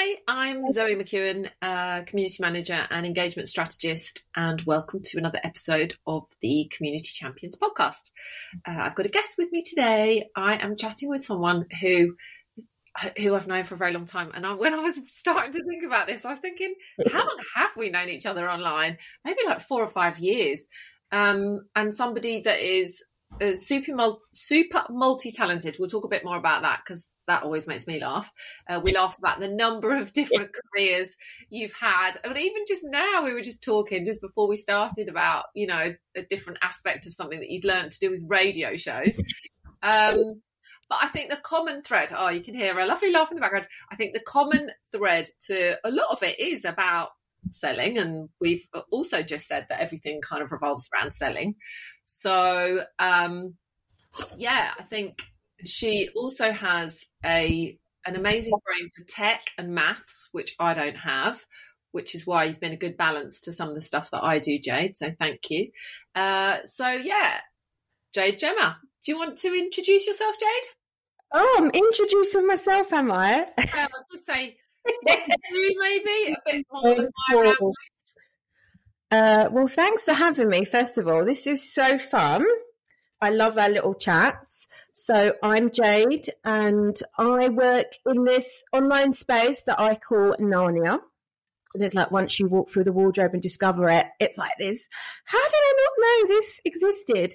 Hi, I'm Zoe McKeown, uh, Community Manager and Engagement Strategist, and welcome to another episode of the Community Champions podcast. Uh, I've got a guest with me today. I am chatting with someone who who I've known for a very long time. And I, when I was starting to think about this, I was thinking, how long have we known each other online? Maybe like four or five years. Um, and somebody that is uh, super super multi talented. We'll talk a bit more about that because that always makes me laugh. Uh, we laugh about the number of different careers you've had, and even just now we were just talking just before we started about you know a different aspect of something that you'd learned to do with radio shows. Um, but I think the common thread, oh, you can hear a lovely laugh in the background. I think the common thread to a lot of it is about selling. And we've also just said that everything kind of revolves around selling. So, um, yeah, I think she also has a an amazing brain for tech and maths, which I don't have, which is why you've been a good balance to some of the stuff that I do, Jade. So thank you. Uh, so yeah, Jade Jemma, do you want to introduce yourself, Jade? Oh, I'm introducing myself, am I? Um, I could say maybe a bit more than my uh, well, thanks for having me. First of all, this is so fun. I love our little chats. So I'm Jade, and I work in this online space that I call Narnia. It's like once you walk through the wardrobe and discover it, it's like this. How did I not know this existed?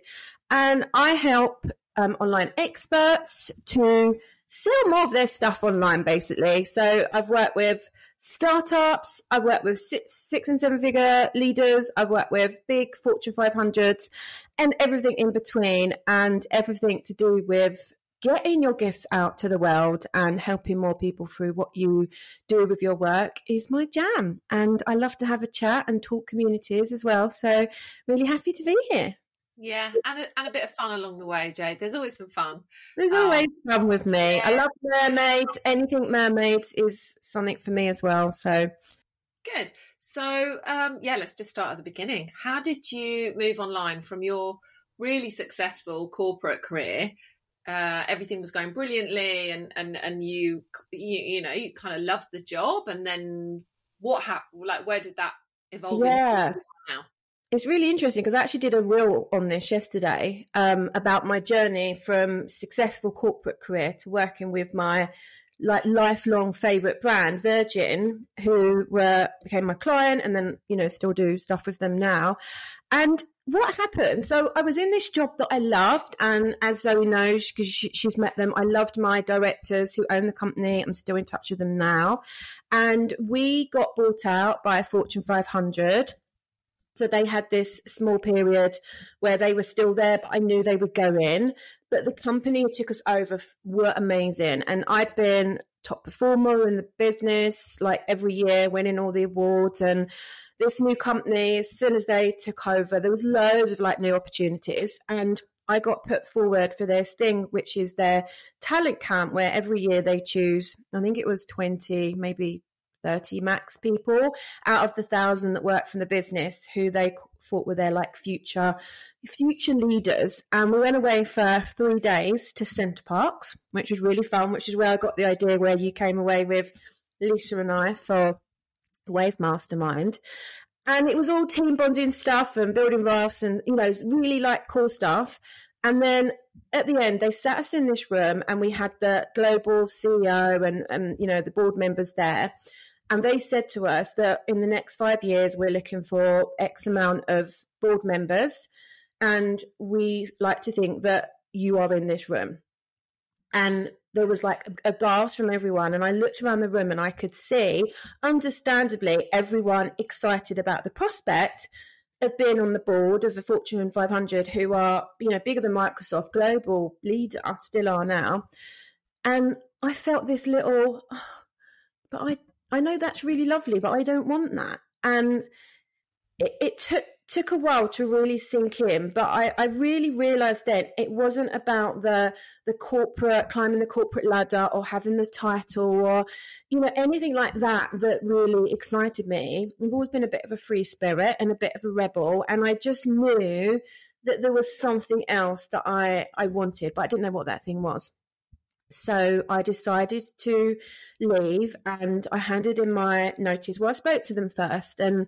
And I help um, online experts to sell more of their stuff online, basically. So I've worked with startups, I've worked with six, six and seven figure leaders, I've worked with big Fortune 500s, and everything in between, and everything to do with getting your gifts out to the world and helping more people through what you do with your work is my jam. And I love to have a chat and talk communities as well. So, really happy to be here. Yeah, and a, and a bit of fun along the way, Jade. There's always some fun. There's um, always fun with me. Yeah. I love mermaids. Anything mermaids is something for me as well. So good. So um, yeah, let's just start at the beginning. How did you move online from your really successful corporate career? Uh, everything was going brilliantly, and and and you you you know you kind of loved the job, and then what happened? Like, where did that evolve? Yeah. Now? It's really interesting because I actually did a reel on this yesterday um, about my journey from successful corporate career to working with my like lifelong favorite brand Virgin, who were became my client, and then you know still do stuff with them now. And what happened? So I was in this job that I loved, and as Zoe knows, because she, she's met them, I loved my directors who own the company. I'm still in touch with them now, and we got bought out by a Fortune 500 so they had this small period where they were still there, but I knew they would go in. But the company who took us over were amazing. And I'd been top performer in the business, like every year, winning all the awards. And this new company, as soon as they took over, there was loads of like new opportunities. And I got put forward for this thing, which is their talent camp, where every year they choose, I think it was 20, maybe 30 max people out of the thousand that work from the business who they thought were their like future future leaders. And we went away for three days to Center Parcs which was really fun which is where I got the idea where you came away with Lisa and I for Wave Mastermind. And it was all team bonding stuff and building rafts and you know really like cool stuff. And then at the end they sat us in this room and we had the global ceo and, and you know the board members there and they said to us that in the next five years, we're looking for X amount of board members. And we like to think that you are in this room. And there was like a, a gasp from everyone. And I looked around the room and I could see, understandably, everyone excited about the prospect of being on the board of the Fortune 500, who are, you know, bigger than Microsoft, global leader, still are now. And I felt this little, oh, but I I know that's really lovely, but I don't want that. And it, it took took a while to really sink in, but I, I really realized then it wasn't about the the corporate climbing the corporate ladder or having the title or you know anything like that that really excited me. I've always been a bit of a free spirit and a bit of a rebel, and I just knew that there was something else that I I wanted, but I didn't know what that thing was. So I decided to leave and I handed in my notice. Well, I spoke to them first and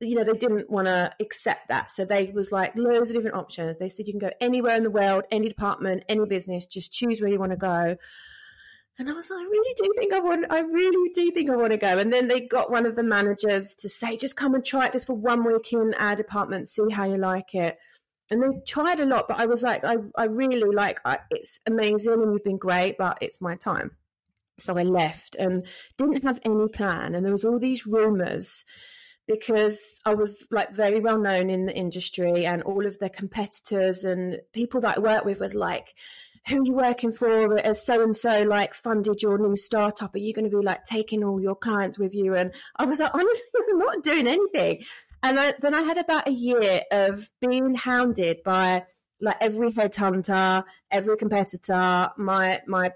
you know, they didn't want to accept that. So they was like loads of different options. They said you can go anywhere in the world, any department, any business, just choose where you want to go. And I was like, I really do think I want, I really do think I want to go. And then they got one of the managers to say, just come and try it just for one week in our department, see how you like it. And they tried a lot, but I was like, I, I really like, I, it's amazing and you've been great, but it's my time. So I left and didn't have any plan. And there was all these rumors because I was like very well known in the industry and all of the competitors and people that I worked with was like, who are you working for? As so and so like funded your new startup? Are you going to be like taking all your clients with you? And I was like, honestly, I'm not doing anything. And I, then I had about a year of being hounded by like every headhunter, every competitor, my my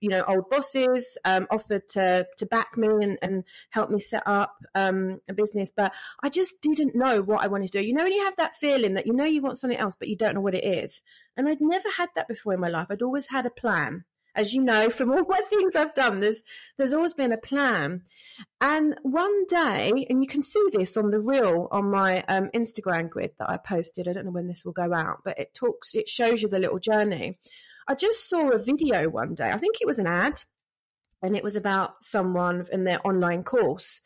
you know old bosses um, offered to to back me and, and help me set up um, a business. But i just didn't know what i wanted to do. You know when you have that feeling that you know you want something else but you don't know what it is? And i'd never had that before in my life. I'd always had a plan as you know from all my things i've done there's there's always been a plan and one day and you can see this on the reel on my um, instagram grid that i posted i don't know when this will go out but it talks it shows you the little journey I just saw a video one day. I think it was an ad, and it was about someone in their online course.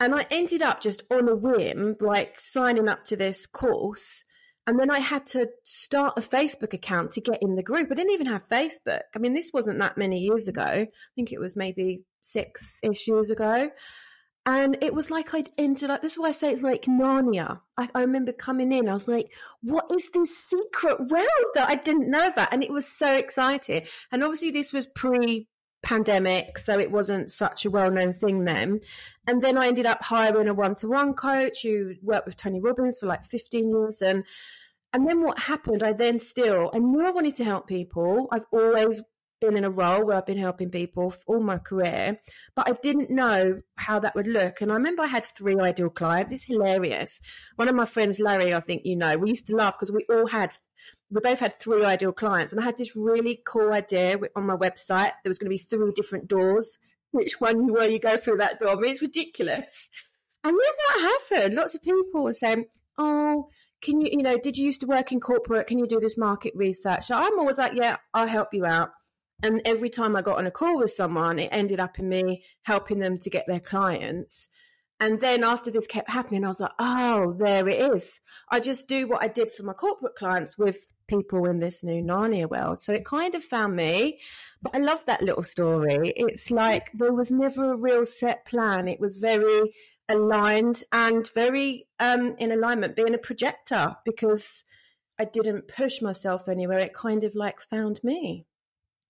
And I ended up just on a whim, like signing up to this course. And then I had to start a Facebook account to get in the group. I didn't even have Facebook. I mean, this wasn't that many years ago. I think it was maybe six ish years ago. And it was like I'd entered, like, this is why I say it's like Narnia. I, I, remember coming in, I was like, what is this secret world that I didn't know about? And it was so exciting. And obviously, this was pre pandemic, so it wasn't such a well known thing then. And then I ended up hiring a one to one coach who worked with Tony Robbins for like 15 years. And and then what happened, I then still, I knew I wanted to help people. I've always been in a role where I've been helping people all my career, but I didn't know how that would look. And I remember I had three ideal clients. It's hilarious. One of my friends, Larry, I think you know, we used to laugh because we all had, we both had three ideal clients. And I had this really cool idea on my website. There was going to be three different doors. Which one were, you go through that door. I mean, it's ridiculous. And then that happened. Lots of people were saying, oh, can you, you know, did you used to work in corporate? Can you do this market research? So I'm always like, yeah, I'll help you out. And every time I got on a call with someone, it ended up in me helping them to get their clients. And then after this kept happening, I was like, oh, there it is. I just do what I did for my corporate clients with people in this new Narnia world. So it kind of found me. But I love that little story. It's like there was never a real set plan. It was very aligned and very um, in alignment, being a projector because I didn't push myself anywhere. It kind of like found me.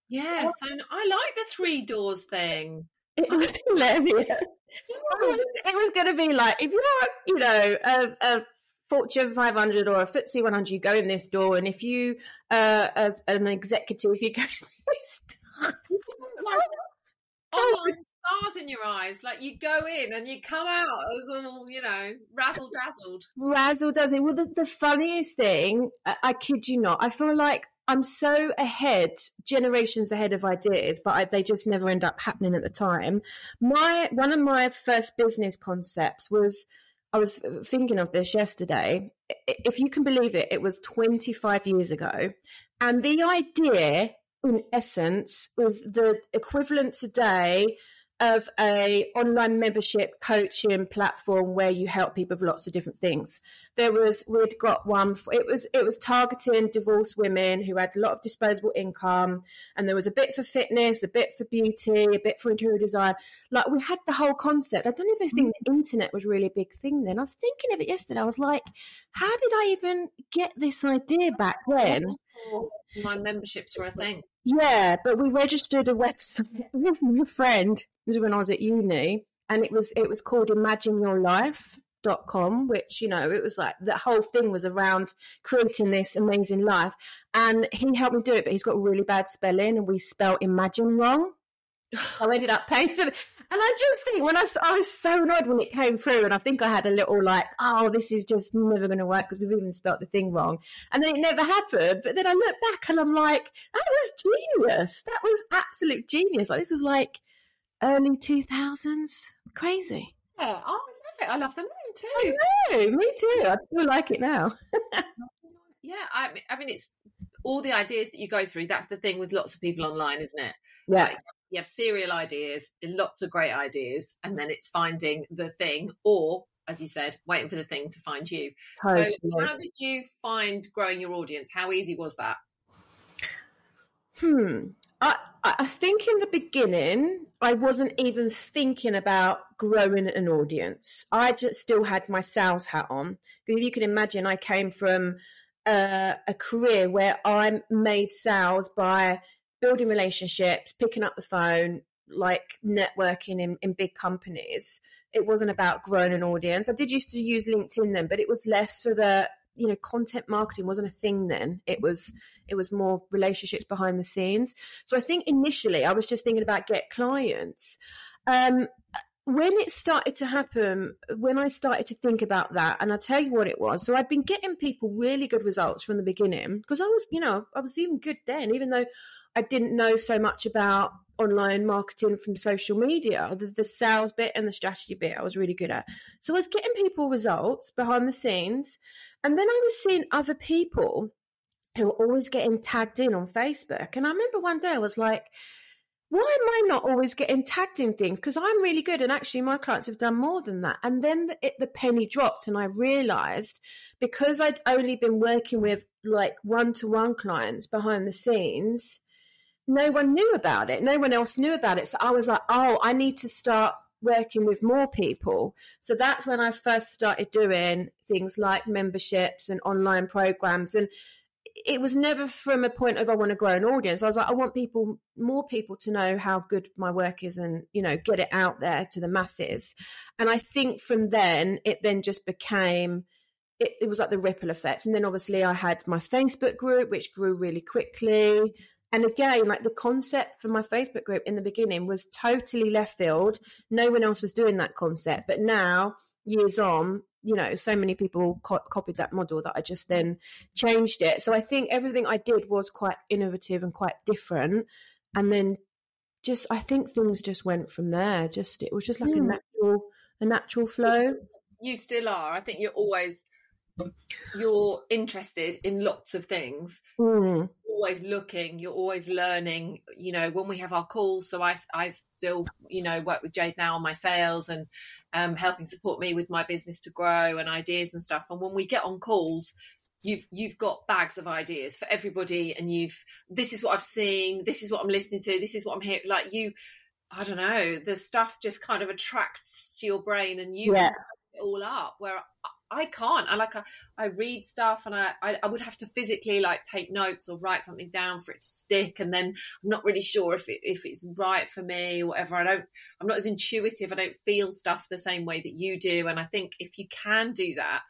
Yes, and I like the three doors thing. It was hilarious. it was, going to be like if you're, you know, a, a Fortune 500 or a FTSE 100, you go in this door, and if you, uh, as an executive, you go in this door. Online stars in your eyes, like you go in and you come out as all, you know, razzle dazzled. Razzle dazzled. Well, the, the funniest thing, I, I kid you not, I feel like I'm so ahead, generations ahead of ideas, but I, they just never end up happening at the time. My one of my first business concepts was I was thinking of this yesterday. If you can believe it, it was 25 years ago, and the idea, in essence, was the equivalent today of a online membership coaching platform where you help people with lots of different things. There was we'd got one. For, it was it was targeting divorced women who had a lot of disposable income, and there was a bit for fitness, a bit for beauty, a bit for interior design. Like we had the whole concept. I don't even think the mm. internet was really a big thing then. I was thinking of it yesterday. I was like, how did I even get this idea back oh. then? My memberships were a thing. Yeah, but we registered a website with a friend when I was at uni, and it was it was called Imagine Your Life dot com which you know it was like the whole thing was around creating this amazing life and he helped me do it but he's got really bad spelling and we spell imagine wrong I ended up paying for it. And I just think when I, I was so annoyed when it came through, and I think I had a little like, oh, this is just never going to work because we've even spelt the thing wrong. And then it never happened. But then I look back and I'm like, that was genius. That was absolute genius. Like this was like early 2000s. Crazy. Yeah, I love it. I love the name too. I know, me too. I still like it now. yeah, I mean, I mean, it's all the ideas that you go through. That's the thing with lots of people online, isn't it? Yeah. Like, you have serial ideas, lots of great ideas, and then it's finding the thing, or as you said, waiting for the thing to find you. Totally. So, how did you find growing your audience? How easy was that? Hmm. I, I think in the beginning, I wasn't even thinking about growing an audience. I just still had my sales hat on. Because you can imagine, I came from uh, a career where I made sales by building relationships, picking up the phone, like networking in, in big companies. It wasn't about growing an audience. I did used to use LinkedIn then, but it was less for the you know content marketing wasn't a thing then it was it was more relationships behind the scenes so i think initially i was just thinking about get clients um, when it started to happen when i started to think about that and i'll tell you what it was so i'd been getting people really good results from the beginning because i was you know i was even good then even though I didn't know so much about online marketing from social media. The, the, sales bit and the strategy bit I was really good at. So I was getting people results behind the scenes. And then I was seeing other people who were always getting tagged in on Facebook. And I remember one day I was like, why am I not always getting tagged in things? Because I'm really good, and actually, my clients have done more than that. And then the, it, the penny dropped, and I realized because I'd only been working with like one to one clients behind the scenes, no one knew about it. No one else knew about it. So I was like, oh, I need to start working with more people. So that's when I first started doing things like memberships and online programs. And it was never from a point of I want to grow an audience. I was like, I want people, more people to know how good my work is and, you know, get it out there to the masses. And I think from then, it then just became, it, it was like the ripple effect. And then obviously I had my Facebook group, which grew really quickly. And again, like the concept for my Facebook group in the beginning was totally left field. No one else was doing that concept. But now, years on, you know, so many people co- copied that model that I just then changed it. So I think everything I did was quite innovative and quite different. And then just, I think things just went from there. Just, it was just like mm. a hmm. natural, a natural flow. You still are. I think you're always you're interested in lots of things mm. Always looking you're always learning you know when we have our calls. So i i still you know work with jade now on my sales and um, helping support me with my business to grow and ideas and stuff. And when we get on calls you've you've got bags of ideas for everybody and you've this is what i've seen. This is what i'm listening to. This is what i'm hearing like you i don't know the stuff just kind of attracts to your brain and you yeah. it all up. Where I can't. I like I, I read stuff and I, I, I would have to physically like take notes or write something down for it to stick, and then I'm not really sure if it, if it's right for me or whatever. I don't. I'm not as intuitive. I don't feel stuff the same way that you do. And I think if you can do that,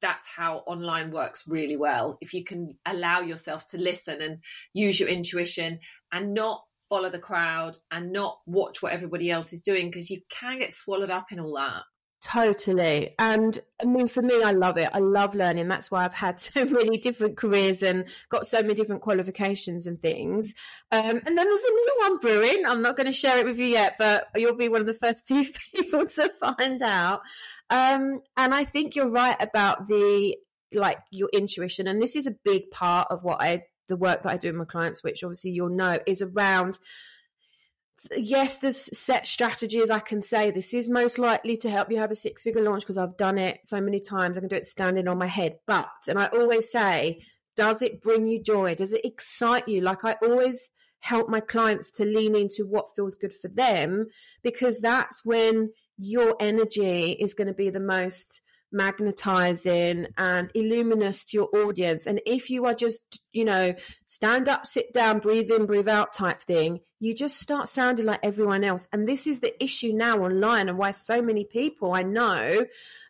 that's how online works really well. If you can allow yourself to listen and use your intuition and not follow the crowd and not watch what everybody else is doing because you can get swallowed up in all that. Totally. And I mean, for me, I love it. I love learning. That's why I've had so many different careers and got so many different qualifications and things. Um, and then there's a new one brewing. I'm not going to share it with you yet, but you'll be one of the first few people to find out. Um, and I think you're right about the, like your intuition. And this is a big part of what I, the work that I do with my clients, which obviously you'll know is around yes, there's set strategies. I can say this is most likely to help you have a six figure launch because I've done it so many times. I can do it standing on my head. But, and I always say, does it bring you joy? Does it excite you? Like I always help my clients to lean into what feels good for them because that's when your energy is going to be the most magnetizing and illuminous to your audience. And if you are just, you know, stand up, sit down, breathe in, breathe out type thing, you just start sounding like everyone else. And this is the issue now online and why so many people I know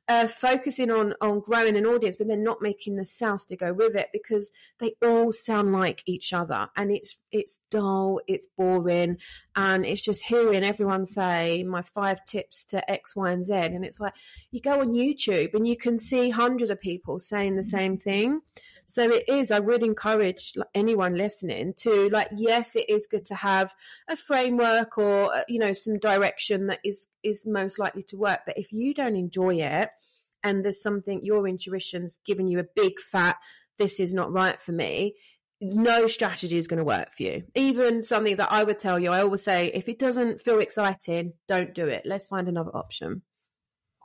uh, focusing on on growing an audience, but they're not making the sales to go with it because they all sound like each other, and it's it's dull, it's boring, and it's just hearing everyone say my five tips to X, Y, and Z, and it's like you go on YouTube and you can see hundreds of people saying the same thing. So it is, I would encourage anyone listening to like, yes, it is good to have a framework or, uh, you know, some direction that is, is most likely to work. But if you don't enjoy it and there's something your intuition's giving you a big fat, this is not right for me, no strategy is going to work for you. Even something that I would tell you, I always say, if it doesn't feel exciting, don't do it. Let's find another option.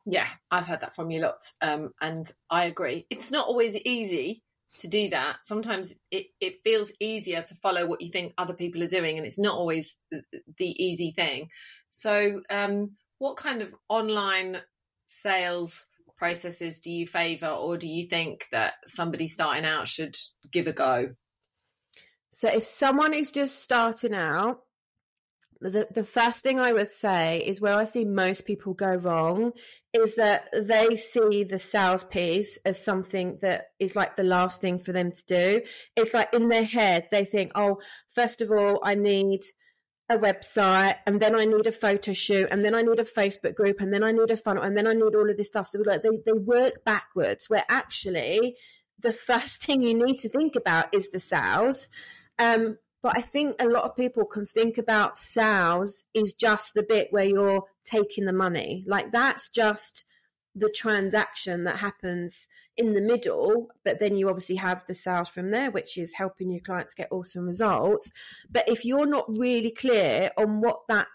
Yeah, I've heard that from you lots. Um, and I agree. It's not always easy to do that. Sometimes it, it feels easier to follow what you think other people are doing, and it's not always the, the easy thing. So, um, what kind of online sales processes do you favor, or do you think that somebody starting out should give a go? So, if someone is just starting out, the, the first thing I would say is where I see most people go wrong is that they see the sales piece as something that is like the last thing for them to do. It's like in their head, they think, oh, first of all, I need a website and then I need a photo shoot and then I need a Facebook group and then I need a funnel and then I need all of this stuff. So like they, they work backwards where actually the first thing you need to think about is the sales. Um, but I think a lot of people can think about sales is just the bit where you're taking the money. Like that's just the transaction that happens in the middle, but then you obviously have the sales from there, which is helping your clients get awesome results. But if you're not really clear on what that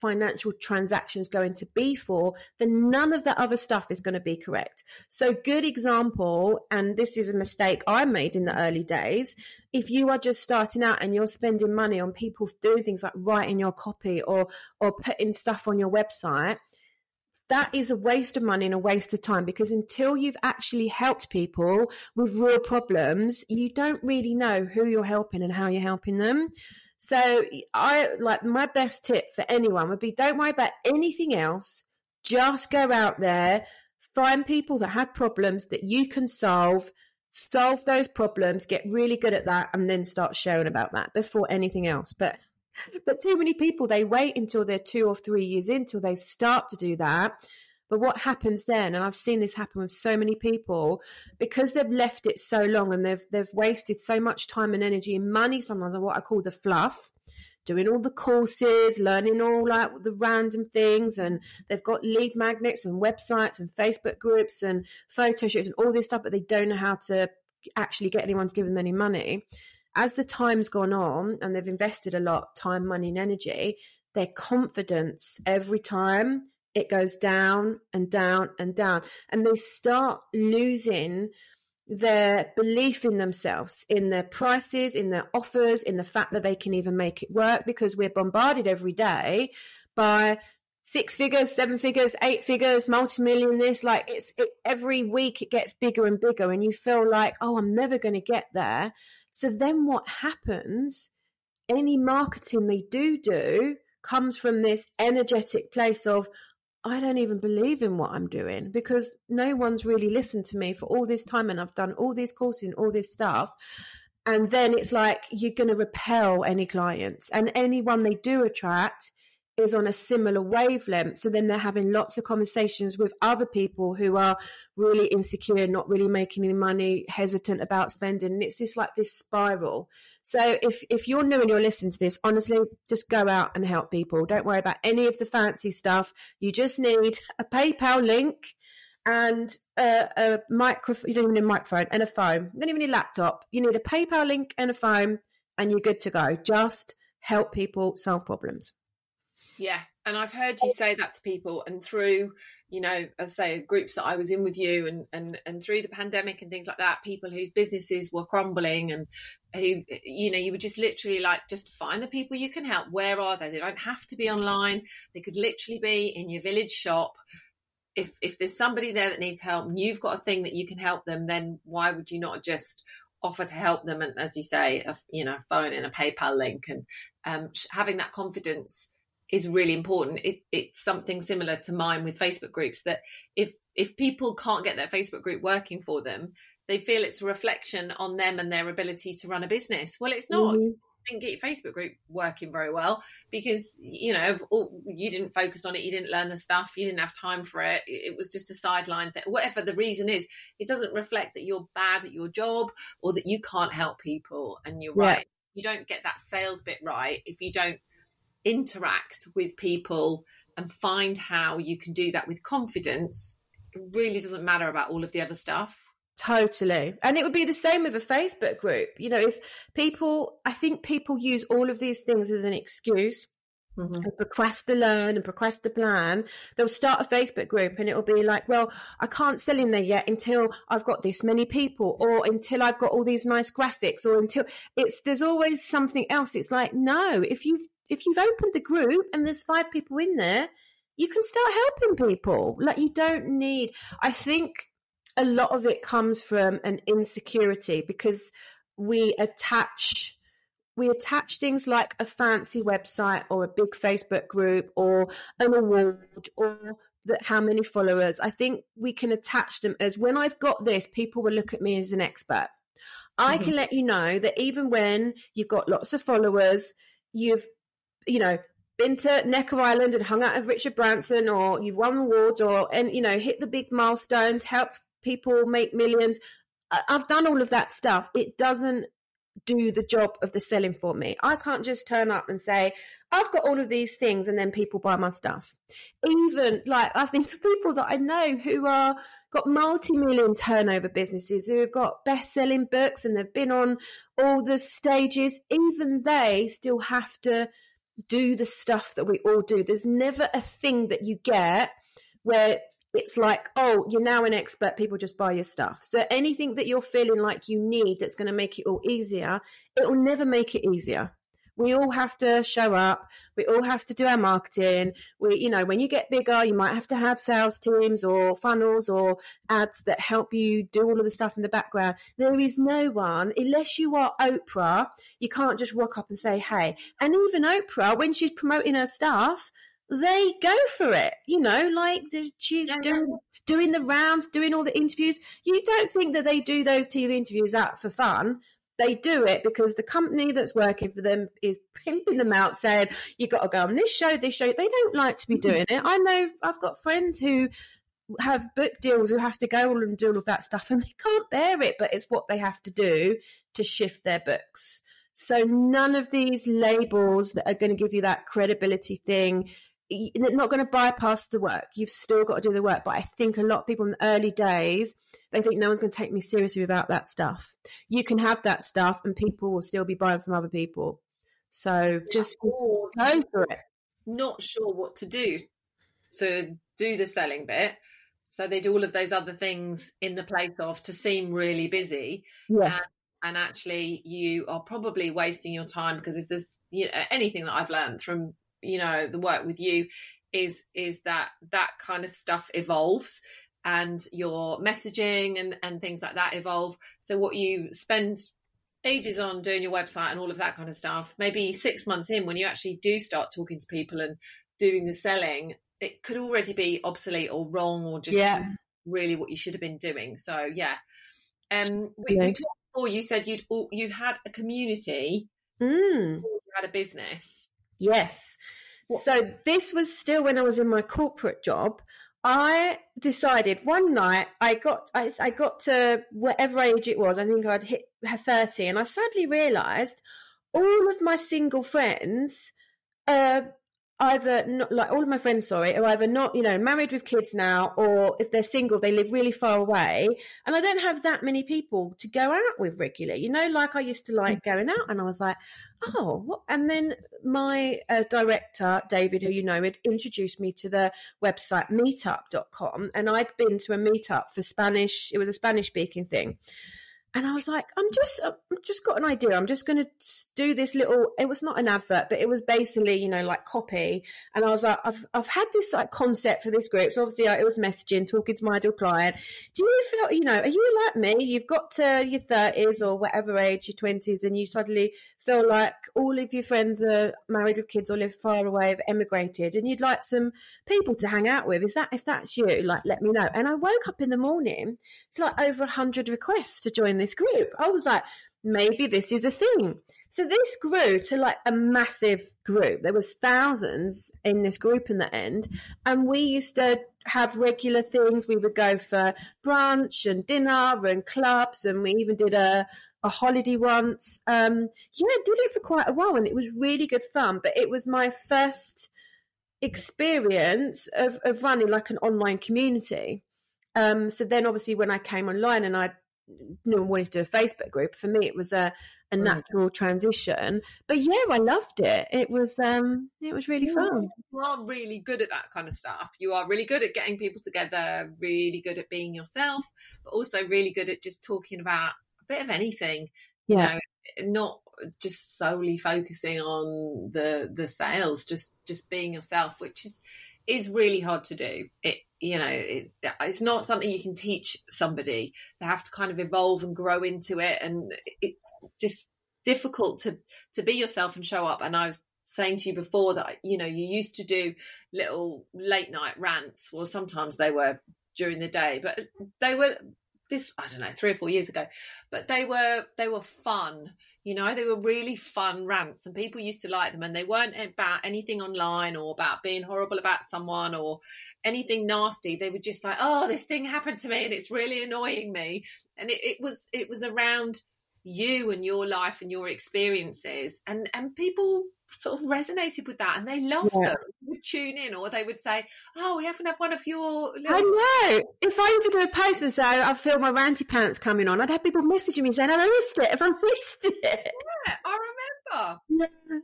financial transactions going to be for, then none of the other stuff is going to be correct. So, good example, and this is a mistake I made in the early days. If you are just starting out and you're spending money on people doing things like writing your copy or or putting stuff on your website, that is a waste of money and a waste of time because until you've actually helped people with real problems, you don't really know who you're helping and how you're helping them. So I like my best tip for anyone would be don't worry about anything else. Just go out there, find people that have problems that you can solve, solve those problems, get really good at that, and then start sharing about that before anything else. But but too many people they wait until they're two or three years in till they start to do that but what happens then, and I've seen this happen with so many people, because they've left it so long and they've they've wasted so much time and energy and money sometimes on what I call the fluff, doing all the courses, learning all like the random things, and they've got lead magnets and websites and Facebook groups and photo shoots and all this stuff, but they don't know how to actually get anyone to give them any money. As the time's gone on and they've invested a lot time, money, and energy, their confidence every time it goes down and down and down. And they start losing their belief in themselves, in their prices, in their offers, in the fact that they can even make it work because we're bombarded every day by six figures, seven figures, eight figures, multi-million this like it's it, every week it gets bigger and bigger and you feel like, "Oh, I'm never going to get there." So then what happens? Any marketing they do do comes from this energetic place of I don't even believe in what I'm doing because no one's really listened to me for all this time and I've done all these courses and all this stuff. And then it's like you're going to repel any clients and anyone they do attract is on a similar wavelength. So then they're having lots of conversations with other people who are really insecure, not really making any money, hesitant about spending. And it's just like this spiral. So if, if you're new and you're listening to this, honestly, just go out and help people. Don't worry about any of the fancy stuff. You just need a PayPal link and a, a microphone. You don't even need a microphone and a phone. You don't even need a laptop. You need a PayPal link and a phone and you're good to go. Just help people solve problems. Yeah. And I've heard you say that to people and through, you know, I say groups that I was in with you and, and, and through the pandemic and things like that, people whose businesses were crumbling and who, you know, you would just literally like, just find the people you can help. Where are they? They don't have to be online. They could literally be in your village shop. If, if there's somebody there that needs help and you've got a thing that you can help them, then why would you not just offer to help them? And as you say, a, you know, phone and a PayPal link and um, having that confidence is really important. It, it's something similar to mine with Facebook groups that if if people can't get their Facebook group working for them, they feel it's a reflection on them and their ability to run a business. Well, it's not. Mm-hmm. didn't get your Facebook group working very well because you know you didn't focus on it, you didn't learn the stuff, you didn't have time for it. It was just a sideline thing. Whatever the reason is, it doesn't reflect that you're bad at your job or that you can't help people. And you're yeah. right, you don't get that sales bit right if you don't interact with people and find how you can do that with confidence. It really doesn't matter about all of the other stuff. Totally. And it would be the same with a Facebook group. You know, if people, I think people use all of these things as an excuse Mm-hmm. and procrastinate and procrastinate plan. they'll start a facebook group and it'll be like well i can't sell in there yet until i've got this many people or until i've got all these nice graphics or until it's there's always something else it's like no if you've if you've opened the group and there's five people in there you can start helping people like you don't need i think a lot of it comes from an insecurity because we attach we attach things like a fancy website or a big Facebook group or an award or that how many followers. I think we can attach them as when I've got this, people will look at me as an expert. I mm-hmm. can let you know that even when you've got lots of followers, you've you know been to Necker Island and hung out with Richard Branson, or you've won awards, or and you know hit the big milestones, helped people make millions. I've done all of that stuff. It doesn't do the job of the selling for me. I can't just turn up and say, I've got all of these things and then people buy my stuff. Even like I think people that I know who are got multi-million turnover businesses who have got best-selling books and they've been on all the stages, even they still have to do the stuff that we all do. There's never a thing that you get where it's like, oh, you're now an expert, people just buy your stuff. So anything that you're feeling like you need that's going to make it all easier, it will never make it easier. We all have to show up. We all have to do our marketing. We, you know, when you get bigger, you might have to have sales teams or funnels or ads that help you do all of the stuff in the background. There is no one, unless you are Oprah, you can't just rock up and say, hey. And even Oprah, when she's promoting her stuff, they go for it. You know, like she's yeah, doing, doing the rounds, doing all the interviews. You don't think that they do those TV interviews out for fun. They do it because the company that's working for them is pimping them out, saying you got to go on this show, this show. They don't like to be mm-hmm. doing it. I know I've got friends who have book deals who have to go and do all of that stuff, and they can't bear it. But it's what they have to do to shift their books. So none of these labels that are going to give you that credibility thing you're not going to bypass the work. You've still got to do the work. But I think a lot of people in the early days, they think no one's going to take me seriously without that stuff. You can have that stuff and people will still be buying from other people. So just go for it. Not sure what to do to do the selling bit. So they do all of those other things in the place of to seem really busy. Yes. And, and actually, you are probably wasting your time because if there's you know, anything that I've learned from you know the work with you is is that that kind of stuff evolves and your messaging and and things like that evolve so what you spend ages on doing your website and all of that kind of stuff maybe 6 months in when you actually do start talking to people and doing the selling it could already be obsolete or wrong or just yeah. really what you should have been doing so yeah um we, yeah. we talked before you said you'd you had a community mm. you had a business Yes. What? So this was still when I was in my corporate job. I decided one night I got I, I got to whatever age it was. I think I'd hit her thirty, and I suddenly realised all of my single friends uh, either not like all of my friends sorry are either not you know married with kids now or if they're single they live really far away and i don't have that many people to go out with regularly you know like i used to like mm. going out and i was like oh what? and then my uh, director david who you know had introduced me to the website meetup.com and i'd been to a meetup for spanish it was a spanish speaking thing and I was like, I'm just, uh, I'm just got an idea. I'm just going to do this little. It was not an advert, but it was basically, you know, like copy. And I was like, I've, I've had this like concept for this group. So obviously, like, it was messaging, talking to my ideal client. Do you feel, you know, are you like me? You've got to your thirties or whatever age, your twenties, and you suddenly feel like all of your friends are married with kids or live far away, have emigrated, and you'd like some people to hang out with. Is that if that's you? Like, let me know. And I woke up in the morning to like over hundred requests to join this group. I was like, maybe this is a thing. So this grew to like a massive group. There was thousands in this group in the end, and we used to have regular things. We would go for brunch and dinner and clubs, and we even did a a holiday once. Um, yeah, I did it for quite a while, and it was really good fun. But it was my first experience of, of running like an online community. Um, so then, obviously, when I came online and I you know, wanted to do a Facebook group, for me it was a a natural transition. But yeah, I loved it. It was um it was really fun. You are really good at that kind of stuff. You are really good at getting people together, really good at being yourself, but also really good at just talking about bit of anything. Yeah. You know, eh, not just solely focusing on the the sales, just just being yourself, which is is really hard to do. It you know it's eh, it's not something you can teach somebody. They have to kind of evolve and grow into it, and it's just difficult to to be yourself and show up. And I was saying to you before that you know you used to do little late night rants, or sometimes they were during the day, but they were this I don't know three or four years ago, but they were they were fun you know, they were really fun rants and people used to like them and they weren't about anything online or about being horrible about someone or anything nasty. They were just like, oh, this thing happened to me and it's really annoying me. And it, it was it was around you and your life and your experiences. And and people sort of resonated with that and they loved yeah. them. Would tune in or they would say oh we haven't had one of your little... i know. If i used to do a post and say i feel my ranty pants coming on i'd have people messaging me saying i missed it? If i missed it? Yeah i remember. Yeah.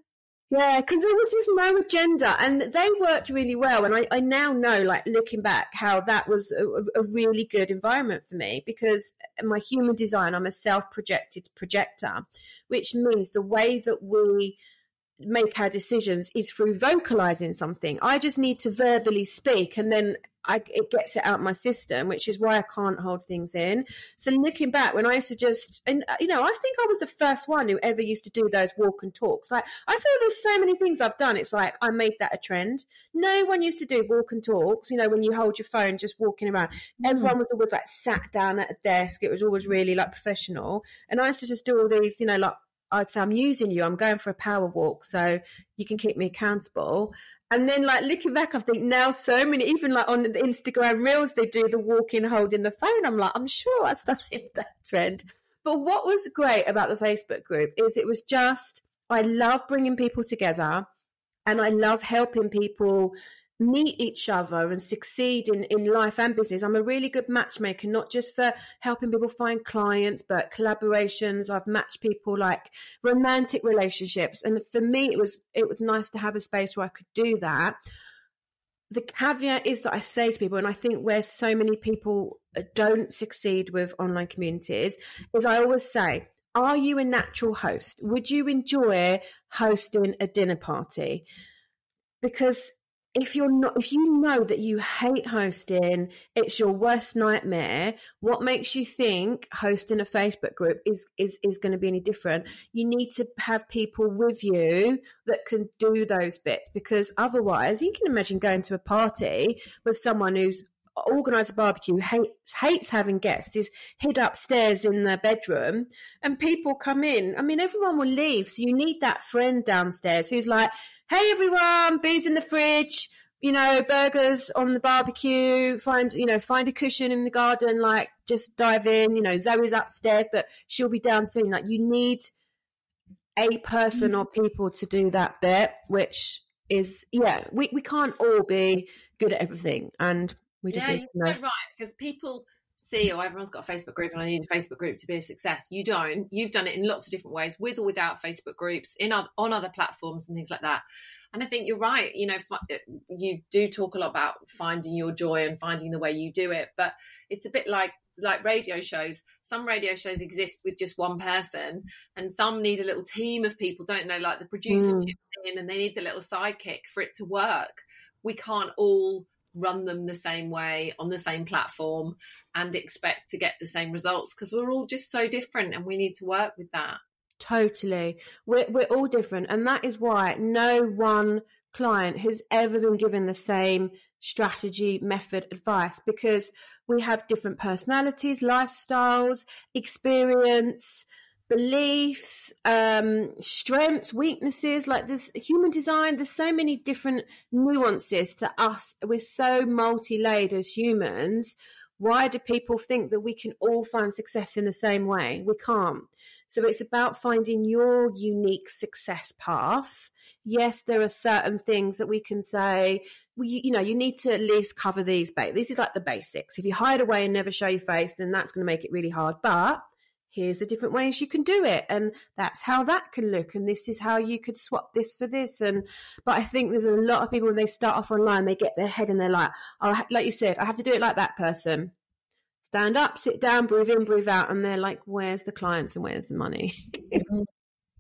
Yeah, because there was just no agenda, and they worked really well. And I, I now know, like looking back, how that was a, a really good environment for me because my human design, I'm a self-projected projector, which means the way that we make our decisions is through vocalizing something. I just need to verbally speak, and then I, it gets it out my system, which is why I can't hold things in. So looking back, when I used to just, and uh, you know, I think I was the first one who ever used to do those walk and talks. Like I feel there's so many things I've done. It's like I made that a trend. No one used to do walk and talks. You know, when you hold your phone just walking around, mm. everyone was always like sat down at a desk. It was always really like professional. And I used to just do all these, you know, like I'd say I'm using you. I'm going for a power walk, so you can keep me accountable. And then, like looking back, I think now so many, even like on the Instagram reels, they do the walking, holding the phone. I'm like, I'm sure I started that trend. But what was great about the Facebook group is it was just, I love bringing people together and I love helping people meet each other and succeed in, in life and business. I'm a really good matchmaker, not just for helping people find clients, but collaborations. I've matched people like romantic relationships. And for me, it was, it was nice to have a space where I could do that. The caveat is that I say to people, and I think where so many people uh, don't succeed with online communities is I always say, are you a natural host? Would you enjoy hosting a dinner party? Because if you're not if you know that you hate hosting it's your worst nightmare what makes you think hosting a facebook group is is is going to be any different you need to have people with you that can do those bits because otherwise you can imagine going to a party with someone who's organise a barbecue, hates hates having guests, is hid upstairs in their bedroom, and people come in. I mean, everyone will leave, so you need that friend downstairs who's like, hey everyone, beers in the fridge, you know, burgers on the barbecue, find, you know, find a cushion in the garden, like just dive in, you know, Zoe's upstairs, but she'll be down soon. Like you need a person or people to do that bit, which is, yeah, we, we can't all be good at everything. And we just yeah, need to know. right. Because people see, oh, everyone's got a Facebook group and I need a Facebook group to be a success. You don't. You've done it in lots of different ways, with or without Facebook groups, in on other platforms and things like that. And I think you're right. You know, you do talk a lot about finding your joy and finding the way you do it, but it's a bit like like radio shows. Some radio shows exist with just one person, and some need a little team of people, don't know? Like the producer mm. in, and they need the little sidekick for it to work. We can't all run them the same way on the same platform and expect to get the same results because we're all just so different and we need to work with that Totally. We're, we're all different. And that is why no one client has ever been given the same strategy, method, advice because we have different personalities, lifestyles, experience, beliefs, um, strengths, weaknesses. Like this human design, there's so many different nuances to us. We're so multi layered as humans. Why do people think that we can all find success in the same way? We can't. So it's about finding your unique success path. Yes, there are certain things that we can say, well, you, you, know, you need to at least cover these. Ba- this is like the basics. If you hide away and never show your face, then that's going to make it really hard. But here's the different ways you can do it and that's how that can look and this is how you could swap this for this and but i think there's a lot of people when they start off online they get their head and they're like oh like you said i have to do it like that person. Stand up sit down breathe in breathe out and they're like where's the clients and where's the money?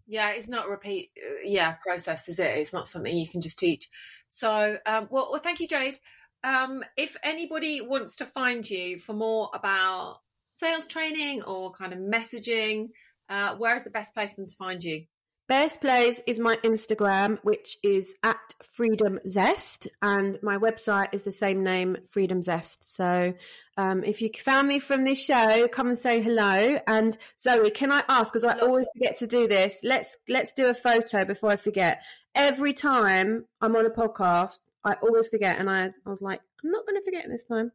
Yeah it's not repeat uh, yeah process is it? It's not something you can just teach. So um, well, well thank you jade. Um, if anybody wants to find you for more about sales training or kind of messaging, uh, where is the best place for them to find you? Best place is my Instagram, which is at Freedom Zest, and my website is the same name, Freedom Zest. So, um, if you found me from this show, come and say hello. And Zoe, can I ask? Because I Lots always forget to do this. Let's let's do a photo before I forget. Every time I'm on a podcast, I always forget, and I, I was like, I'm not going to forget this time.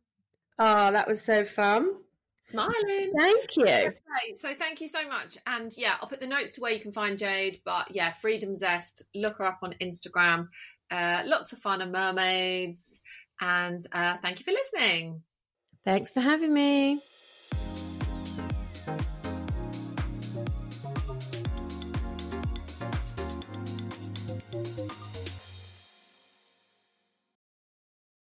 Oh, that was so fun. Smiling. Thank you. Okay, so thank you so much. And yeah, I'll put the notes to where you can find Jade. But yeah, Freedom Zest. Look her up on Instagram. Uh, lots of fun and mermaids. And uh, thank you for listening. Thanks for having me.